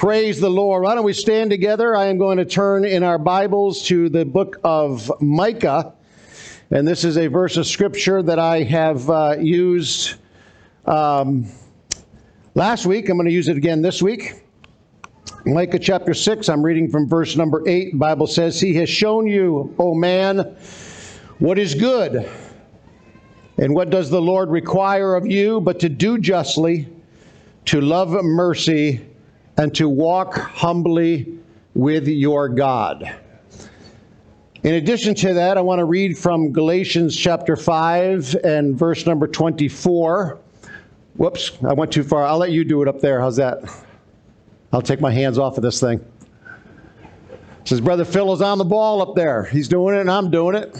Praise the Lord. Why don't we stand together? I am going to turn in our Bibles to the book of Micah. And this is a verse of scripture that I have uh, used um, last week. I'm going to use it again this week. Micah chapter 6, I'm reading from verse number 8. The Bible says, He has shown you, O man, what is good. And what does the Lord require of you but to do justly, to love mercy, and to walk humbly with your God. In addition to that, I want to read from Galatians chapter 5 and verse number 24. Whoops, I went too far. I'll let you do it up there. How's that? I'll take my hands off of this thing. Says, Brother Phil is on the ball up there. He's doing it and I'm doing it.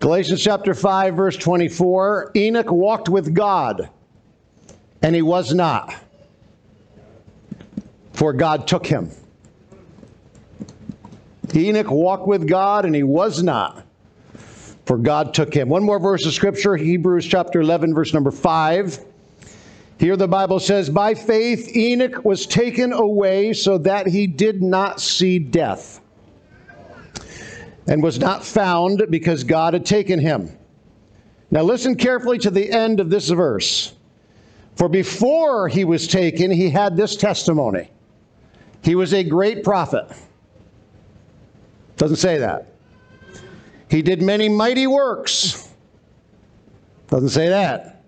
Galatians chapter 5, verse 24 Enoch walked with God, and he was not for God took him. Enoch walked with God and he was not, for God took him. One more verse of scripture, Hebrews chapter 11, verse number 5. Here the Bible says, By faith Enoch was taken away so that he did not see death, and was not found because God had taken him. Now listen carefully to the end of this verse. For before he was taken, he had this testimony. He was a great prophet. Doesn't say that. He did many mighty works. Doesn't say that.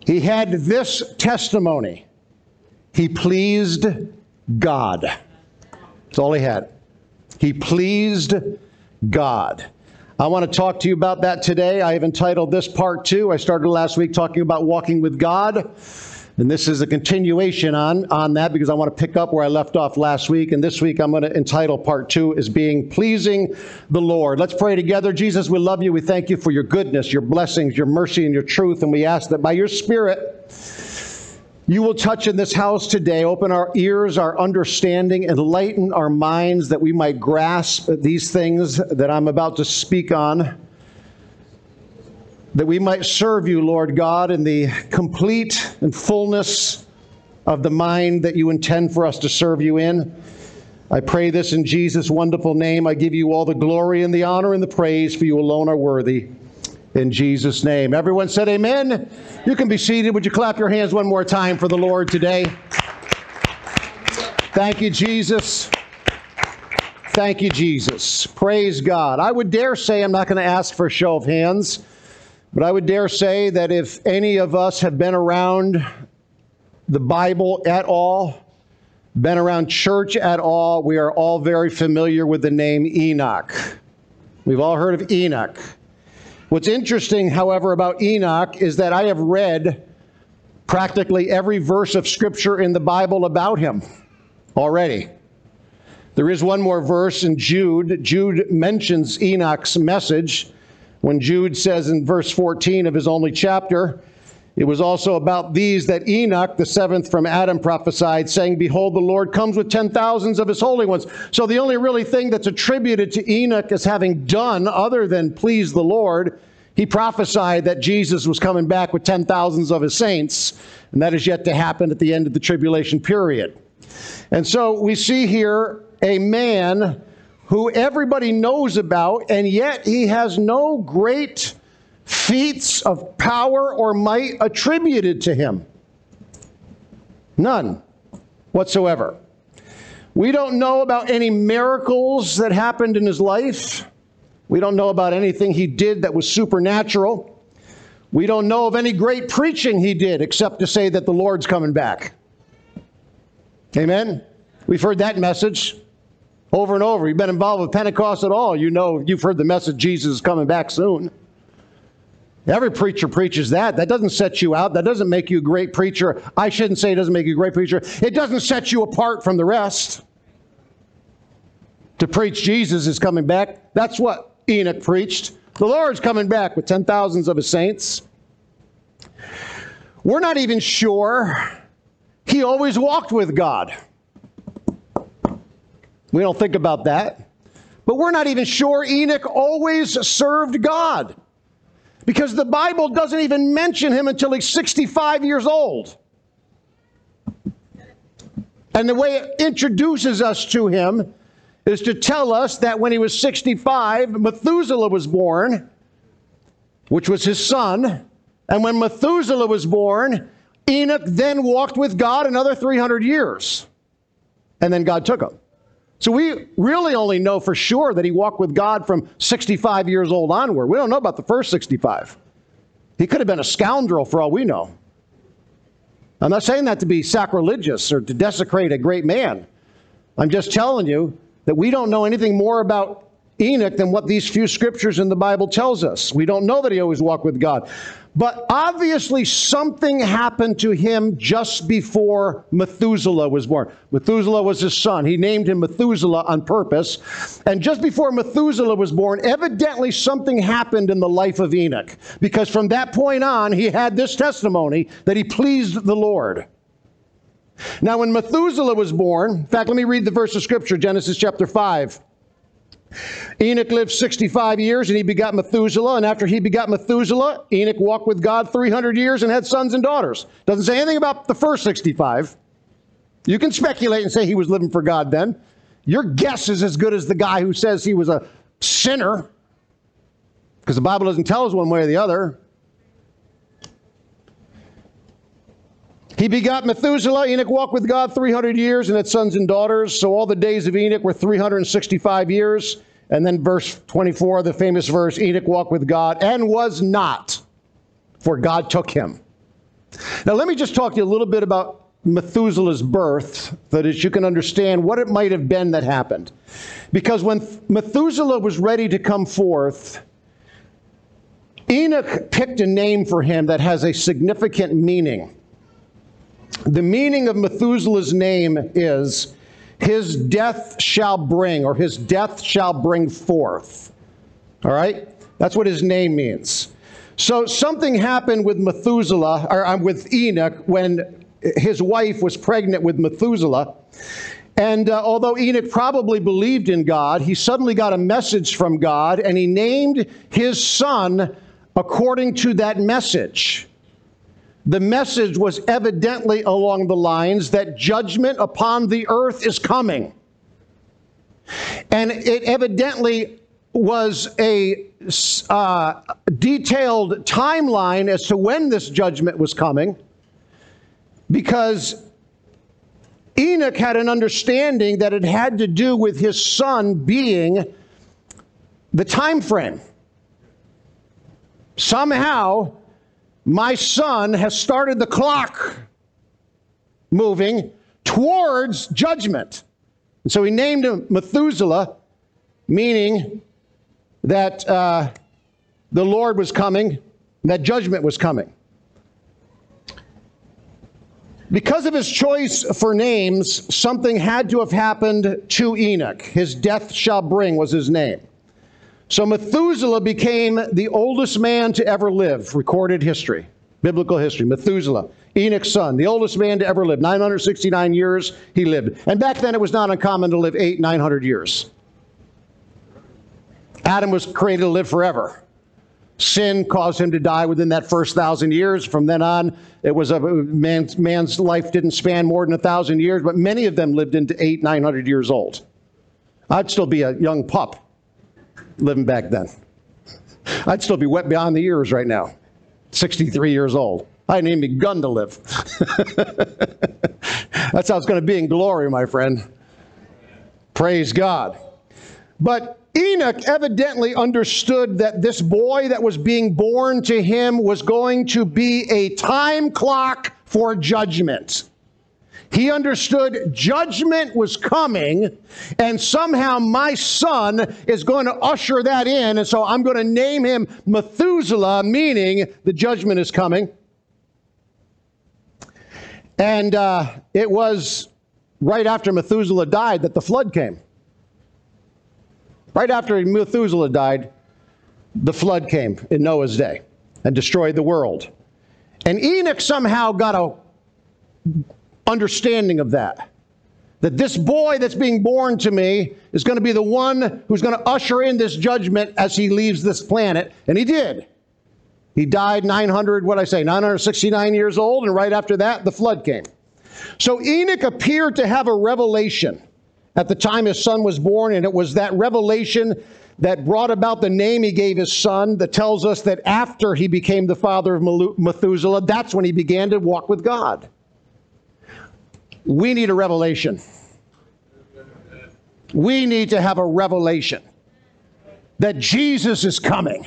He had this testimony. He pleased God. That's all he had. He pleased God. I want to talk to you about that today. I have entitled this part two. I started last week talking about walking with God. And this is a continuation on, on that because I want to pick up where I left off last week. And this week I'm going to entitle part two as being pleasing the Lord. Let's pray together. Jesus, we love you. We thank you for your goodness, your blessings, your mercy, and your truth. And we ask that by your Spirit, you will touch in this house today, open our ears, our understanding, enlighten our minds that we might grasp these things that I'm about to speak on that we might serve you, Lord God, in the complete and fullness of the mind that you intend for us to serve you in. I pray this in Jesus' wonderful name. I give you all the glory and the honor and the praise, for you alone are worthy. In Jesus' name. Everyone said amen. You can be seated. Would you clap your hands one more time for the Lord today? Thank you, Jesus. Thank you, Jesus. Praise God. I would dare say I'm not going to ask for a show of hands. But I would dare say that if any of us have been around the Bible at all, been around church at all, we are all very familiar with the name Enoch. We've all heard of Enoch. What's interesting, however, about Enoch is that I have read practically every verse of Scripture in the Bible about him already. There is one more verse in Jude. Jude mentions Enoch's message when Jude says in verse 14 of his only chapter, it was also about these that Enoch, the seventh from Adam, prophesied, saying, Behold, the Lord comes with ten thousands of his holy ones. So the only really thing that's attributed to Enoch as having done, other than please the Lord, he prophesied that Jesus was coming back with ten thousands of his saints, and that is yet to happen at the end of the tribulation period. And so we see here a man who everybody knows about, and yet he has no great feats of power or might attributed to him. None whatsoever. We don't know about any miracles that happened in his life. We don't know about anything he did that was supernatural. We don't know of any great preaching he did except to say that the Lord's coming back. Amen? We've heard that message over and over. You've been involved with Pentecost at all, you know, you've heard the message Jesus is coming back soon. Every preacher preaches that. That doesn't set you out. That doesn't make you a great preacher. I shouldn't say it doesn't make you a great preacher. It doesn't set you apart from the rest. to preach Jesus is coming back. That's what Enoch preached. The Lord's coming back with ten thousands of his saints. We're not even sure he always walked with God. We don't think about that. But we're not even sure Enoch always served God because the Bible doesn't even mention him until he's 65 years old. And the way it introduces us to him is to tell us that when he was 65, Methuselah was born, which was his son. And when Methuselah was born, Enoch then walked with God another 300 years. And then God took him. So we really only know for sure that he walked with God from 65 years old onward. We don't know about the first 65. He could have been a scoundrel for all we know. I'm not saying that to be sacrilegious or to desecrate a great man. I'm just telling you that we don't know anything more about Enoch than what these few scriptures in the Bible tells us. We don't know that he always walked with God. But obviously, something happened to him just before Methuselah was born. Methuselah was his son. He named him Methuselah on purpose. And just before Methuselah was born, evidently something happened in the life of Enoch. Because from that point on, he had this testimony that he pleased the Lord. Now, when Methuselah was born, in fact, let me read the verse of scripture, Genesis chapter 5. Enoch lived 65 years and he begot Methuselah. And after he begot Methuselah, Enoch walked with God 300 years and had sons and daughters. Doesn't say anything about the first 65. You can speculate and say he was living for God then. Your guess is as good as the guy who says he was a sinner, because the Bible doesn't tell us one way or the other. He begot Methuselah. Enoch walked with God 300 years and had sons and daughters. So all the days of Enoch were 365 years. And then verse 24, the famous verse Enoch walked with God and was not, for God took him. Now, let me just talk to you a little bit about Methuselah's birth, so that you can understand what it might have been that happened. Because when Methuselah was ready to come forth, Enoch picked a name for him that has a significant meaning. The meaning of Methuselah's name is his death shall bring, or his death shall bring forth. All right? That's what his name means. So something happened with Methuselah, or uh, with Enoch, when his wife was pregnant with Methuselah. And uh, although Enoch probably believed in God, he suddenly got a message from God and he named his son according to that message. The message was evidently along the lines that judgment upon the earth is coming. And it evidently was a uh, detailed timeline as to when this judgment was coming because Enoch had an understanding that it had to do with his son being the time frame. Somehow, my son has started the clock moving towards judgment. And so he named him Methuselah, meaning that uh, the Lord was coming, that judgment was coming. Because of his choice for names, something had to have happened to Enoch. His death shall bring was his name. So Methuselah became the oldest man to ever live, recorded history, biblical history. Methuselah, Enoch's son, the oldest man to ever live. 969 years he lived. And back then it was not uncommon to live eight, 900 years. Adam was created to live forever. Sin caused him to die within that first thousand years. From then on, it was a man's, man's life didn't span more than a thousand years, but many of them lived into eight, 900 years old. I'd still be a young pup living back then. I'd still be wet beyond the ears right now, 63 years old. I hadn't even begun to live. That's how it's going to be in glory, my friend. Praise God. But Enoch evidently understood that this boy that was being born to him was going to be a time clock for judgment. He understood judgment was coming, and somehow my son is going to usher that in. And so I'm going to name him Methuselah, meaning the judgment is coming. And uh, it was right after Methuselah died that the flood came. Right after Methuselah died, the flood came in Noah's day and destroyed the world. And Enoch somehow got a understanding of that. That this boy that's being born to me is going to be the one who's going to usher in this judgment as he leaves this planet. And he did. He died 900, what I say, 969 years old, and right after that, the flood came. So Enoch appeared to have a revelation at the time his son was born, and it was that revelation that brought about the name he gave his son that tells us that after he became the father of Methuselah, that's when he began to walk with God. We need a revelation. We need to have a revelation that Jesus is coming,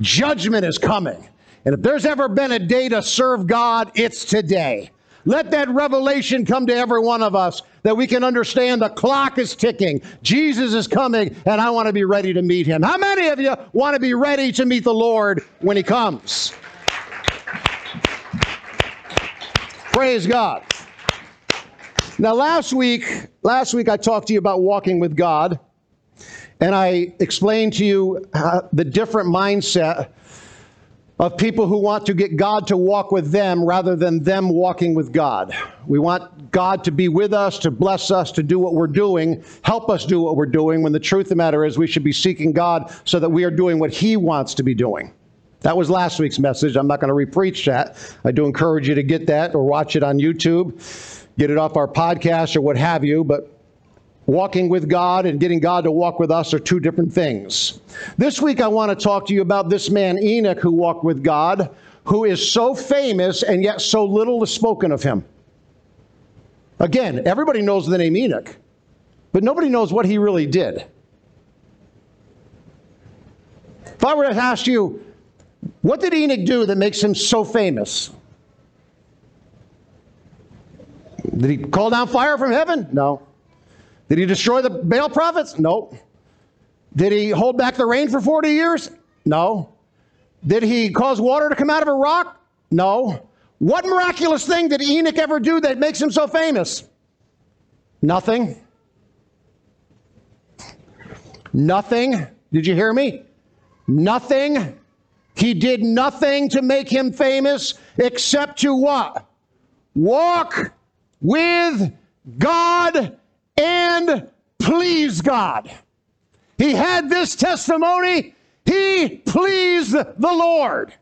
judgment is coming. And if there's ever been a day to serve God, it's today. Let that revelation come to every one of us that we can understand the clock is ticking. Jesus is coming, and I want to be ready to meet him. How many of you want to be ready to meet the Lord when he comes? Praise God. Now, last week, last week I talked to you about walking with God, and I explained to you uh, the different mindset of people who want to get God to walk with them rather than them walking with God. We want God to be with us, to bless us, to do what we're doing, help us do what we're doing, when the truth of the matter is we should be seeking God so that we are doing what He wants to be doing. That was last week's message. I'm not going to repreach that. I do encourage you to get that or watch it on YouTube get it off our podcast or what have you, but walking with God and getting God to walk with us are two different things. This week, I want to talk to you about this man, Enoch, who walked with God, who is so famous and yet so little is spoken of him. Again, everybody knows the name Enoch, but nobody knows what he really did. If I were to ask you, what did Enoch do that makes him so famous? Did he call down fire from heaven? No. Did he destroy the Baal prophets? No. Did he hold back the rain for 40 years? No. Did he cause water to come out of a rock? No. What miraculous thing did Enoch ever do that makes him so famous? Nothing. Nothing. Did you hear me? Nothing. He did nothing to make him famous except to what? Walk with God and please God. He had this testimony, he pleased the Lord.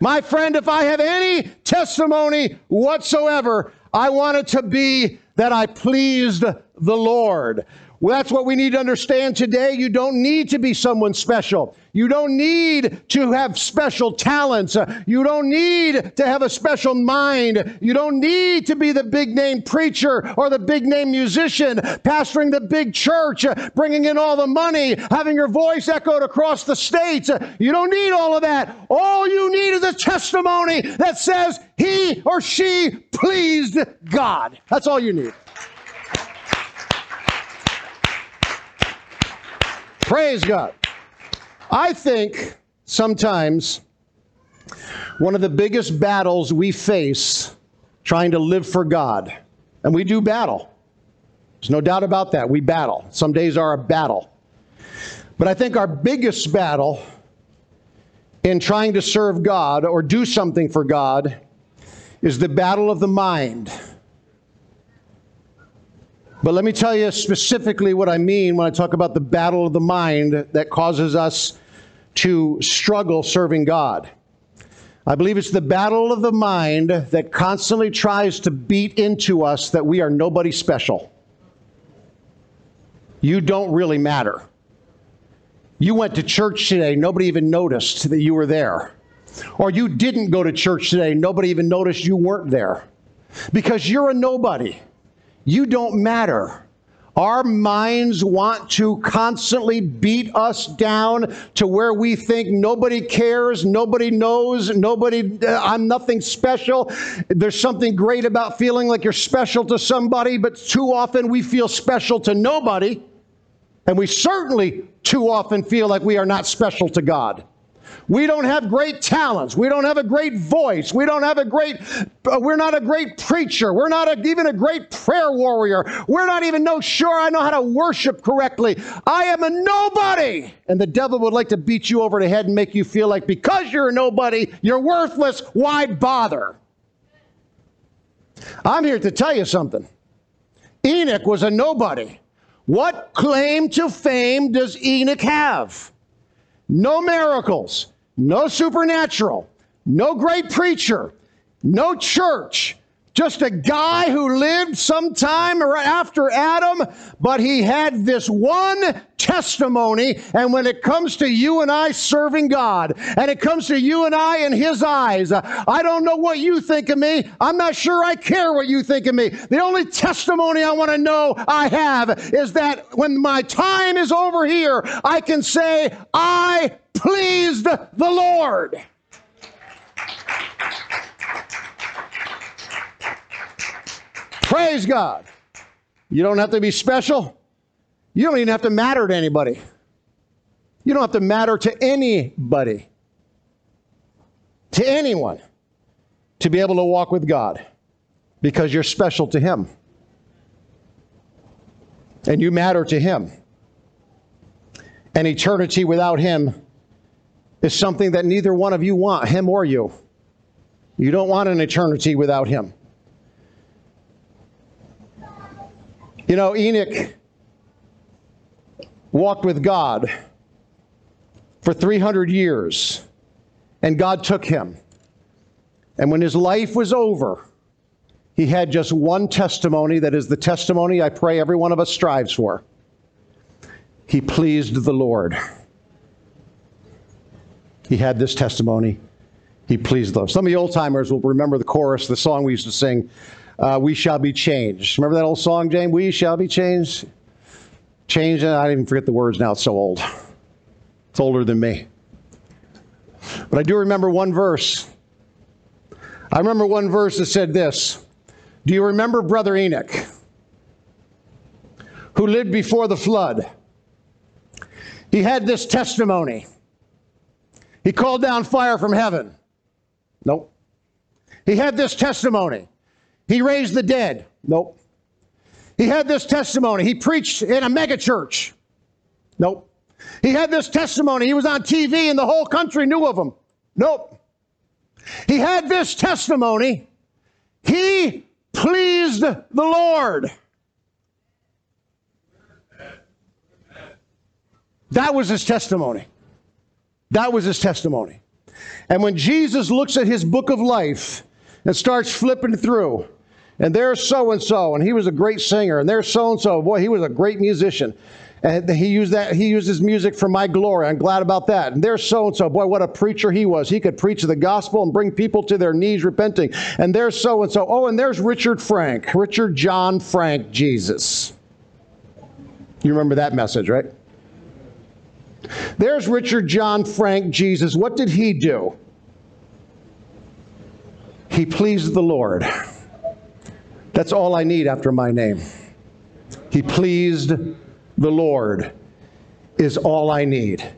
My friend, if I have any testimony whatsoever, I want it to be that I pleased the Lord. Well, that's what we need to understand today. You don't need to be someone special. You don't need to have special talents. You don't need to have a special mind. You don't need to be the big name preacher or the big name musician, pastoring the big church, bringing in all the money, having your voice echoed across the states. You don't need all of that. All you need is a testimony that says he or she pleased God. That's all you need. Praise God. I think sometimes one of the biggest battles we face trying to live for God, and we do battle. There's no doubt about that. We battle. Some days are a battle. But I think our biggest battle in trying to serve God or do something for God is the battle of the mind. But let me tell you specifically what I mean when I talk about the battle of the mind that causes us to struggle serving God. I believe it's the battle of the mind that constantly tries to beat into us that we are nobody special. You don't really matter. You went to church today, nobody even noticed that you were there. Or you didn't go to church today, nobody even noticed you weren't there. Because you're a nobody. You don't matter. Our minds want to constantly beat us down to where we think nobody cares, nobody knows, nobody, uh, I'm nothing special. There's something great about feeling like you're special to somebody, but too often we feel special to nobody. And we certainly too often feel like we are not special to God. We don't have great talents. We don't have a great voice. We don't have a great, uh, we're not a great preacher. We're not a, even a great prayer warrior. We're not even no sure I know how to worship correctly. I am a nobody. And the devil would like to beat you over the head and make you feel like because you're a nobody, you're worthless. Why bother? I'm here to tell you something. Enoch was a nobody. What claim to fame does Enoch have? No miracles, no supernatural, no great preacher, no church, just a guy who lived sometime after Adam, but he had this one testimony. And when it comes to you and I serving God, and it comes to you and I in His eyes, I don't know what you think of me. I'm not sure I care what you think of me. The only testimony I want to know I have is that when my time is over here, I can say, I pleased the Lord. Praise God. You don't have to be special. You don't even have to matter to anybody. You don't have to matter to anybody, to anyone, to be able to walk with God because you're special to Him. And you matter to Him. And eternity without Him is something that neither one of you want, Him or you. You don't want an eternity without Him. You know, Enoch walked with God for 300 years, and God took him. And when his life was over, he had just one testimony that is the testimony I pray every one of us strives for. He pleased the Lord. He had this testimony. He pleased them. Some of the old timers will remember the chorus, the song we used to sing uh, we shall be changed. Remember that old song, James? We shall be changed. Changed, and I even forget the words now, it's so old. It's older than me. But I do remember one verse. I remember one verse that said this Do you remember Brother Enoch, who lived before the flood? He had this testimony. He called down fire from heaven. Nope. He had this testimony. He raised the dead. Nope. He had this testimony. He preached in a megachurch. Nope. He had this testimony. He was on TV and the whole country knew of him. Nope. He had this testimony. He pleased the Lord. That was his testimony. That was his testimony. And when Jesus looks at his book of life and starts flipping through, and there's so and so, and he was a great singer, and there's so and so. Boy, he was a great musician. And he used that, he used his music for my glory. I'm glad about that. And there's so and so. Boy, what a preacher he was. He could preach the gospel and bring people to their knees repenting. And there's so and so. Oh, and there's Richard Frank, Richard John Frank Jesus. You remember that message, right? There's Richard John Frank Jesus. What did he do? He pleased the Lord. That's all I need after my name. He pleased the Lord, is all I need.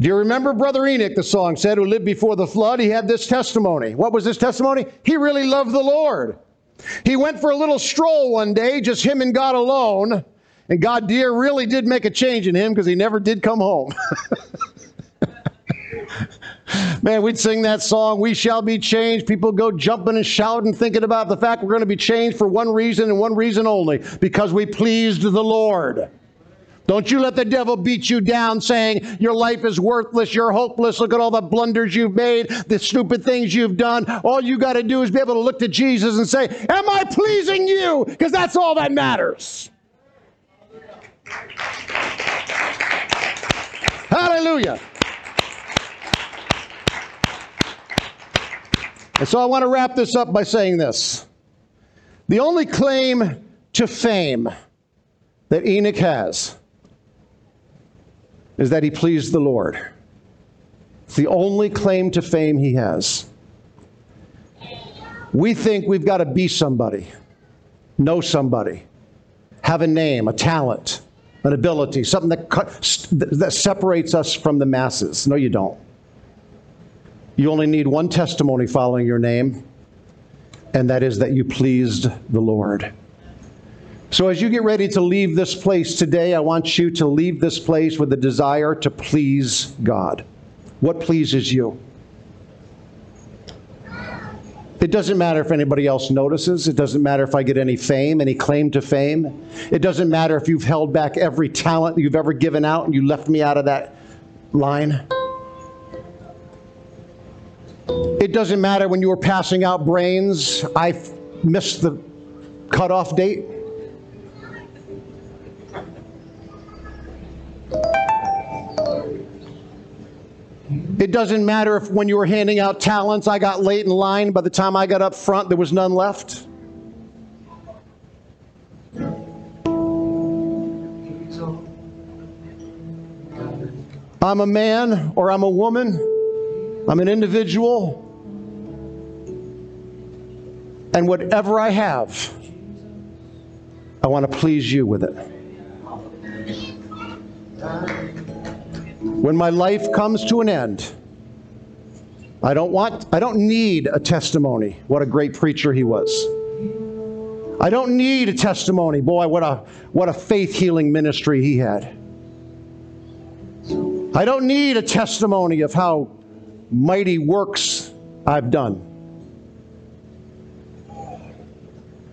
Do you remember Brother Enoch, the song said, who lived before the flood? He had this testimony. What was his testimony? He really loved the Lord. He went for a little stroll one day, just him and God alone. And God, dear, really did make a change in him because he never did come home. Man, we'd sing that song, We Shall Be Changed. People go jumping and shouting, thinking about the fact we're going to be changed for one reason and one reason only because we pleased the Lord. Don't you let the devil beat you down saying your life is worthless, you're hopeless, look at all the blunders you've made, the stupid things you've done. All you got to do is be able to look to Jesus and say, Am I pleasing you? Because that's all that matters. Hallelujah. And so I want to wrap this up by saying this. The only claim to fame that Enoch has is that he pleased the Lord. It's the only claim to fame he has. We think we've got to be somebody, know somebody, have a name, a talent, an ability, something that, that separates us from the masses. No, you don't. You only need one testimony following your name, and that is that you pleased the Lord. So, as you get ready to leave this place today, I want you to leave this place with a desire to please God. What pleases you? It doesn't matter if anybody else notices. It doesn't matter if I get any fame, any claim to fame. It doesn't matter if you've held back every talent you've ever given out and you left me out of that line. Doesn't matter when you were passing out brains, I missed the cutoff date. It doesn't matter if when you were handing out talents, I got late in line. By the time I got up front, there was none left. I'm a man or I'm a woman. I'm an individual. And whatever I have, I want to please you with it. When my life comes to an end, I don't want I don't need a testimony. What a great preacher he was. I don't need a testimony. Boy, what a what a faith healing ministry he had. I don't need a testimony of how mighty works I've done.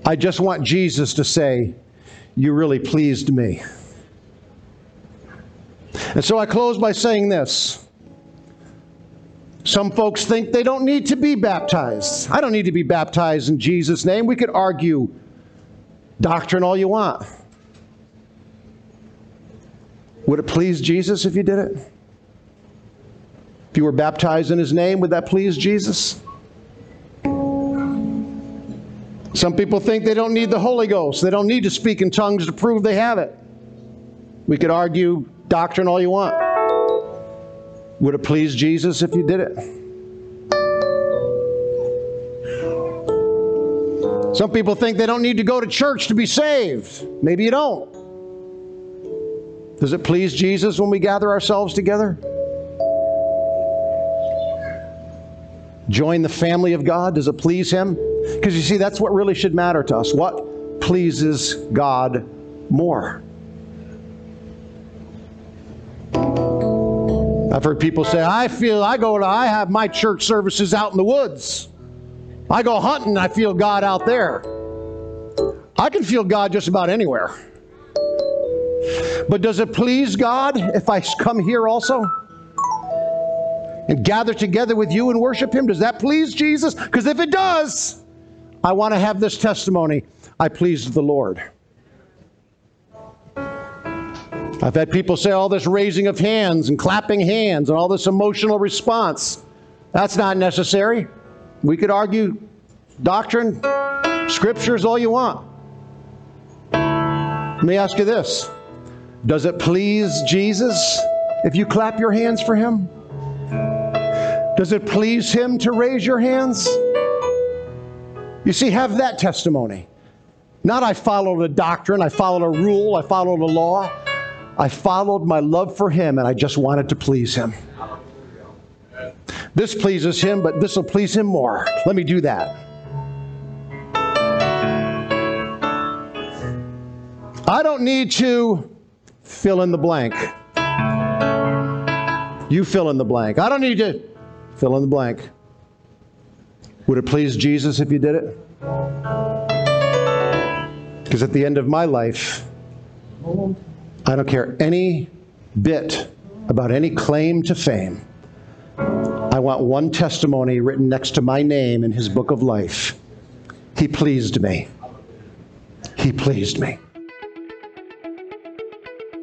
I just want Jesus to say, You really pleased me. And so I close by saying this. Some folks think they don't need to be baptized. I don't need to be baptized in Jesus' name. We could argue doctrine all you want. Would it please Jesus if you did it? If you were baptized in his name, would that please Jesus? Some people think they don't need the Holy Ghost. They don't need to speak in tongues to prove they have it. We could argue doctrine all you want. Would it please Jesus if you did it? Some people think they don't need to go to church to be saved. Maybe you don't. Does it please Jesus when we gather ourselves together? Join the family of God? Does it please Him? Because you see, that's what really should matter to us. What pleases God more? I've heard people say, I feel, I go to, I have my church services out in the woods. I go hunting, I feel God out there. I can feel God just about anywhere. But does it please God if I come here also? And gather together with you and worship Him? Does that please Jesus? Because if it does, I want to have this testimony. I pleased the Lord. I've had people say all this raising of hands and clapping hands and all this emotional response. That's not necessary. We could argue doctrine, scriptures, all you want. Let me ask you this Does it please Jesus if you clap your hands for him? Does it please him to raise your hands? You see, have that testimony. Not I followed a doctrine, I followed a rule, I followed a law. I followed my love for Him and I just wanted to please Him. This pleases Him, but this will please Him more. Let me do that. I don't need to fill in the blank. You fill in the blank. I don't need to fill in the blank. Would it please Jesus if you did it? Because at the end of my life, I don't care any bit about any claim to fame. I want one testimony written next to my name in his book of life. He pleased me. He pleased me.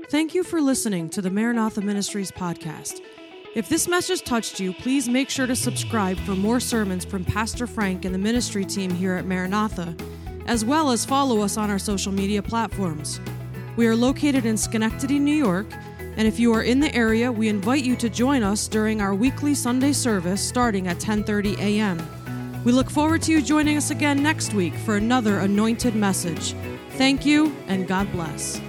Thank you for listening to the Maranatha Ministries podcast. If this message touched you, please make sure to subscribe for more sermons from Pastor Frank and the ministry team here at Maranatha, as well as follow us on our social media platforms. We are located in Schenectady, New York, and if you are in the area, we invite you to join us during our weekly Sunday service starting at 10:30 a.m. We look forward to you joining us again next week for another anointed message. Thank you and God bless.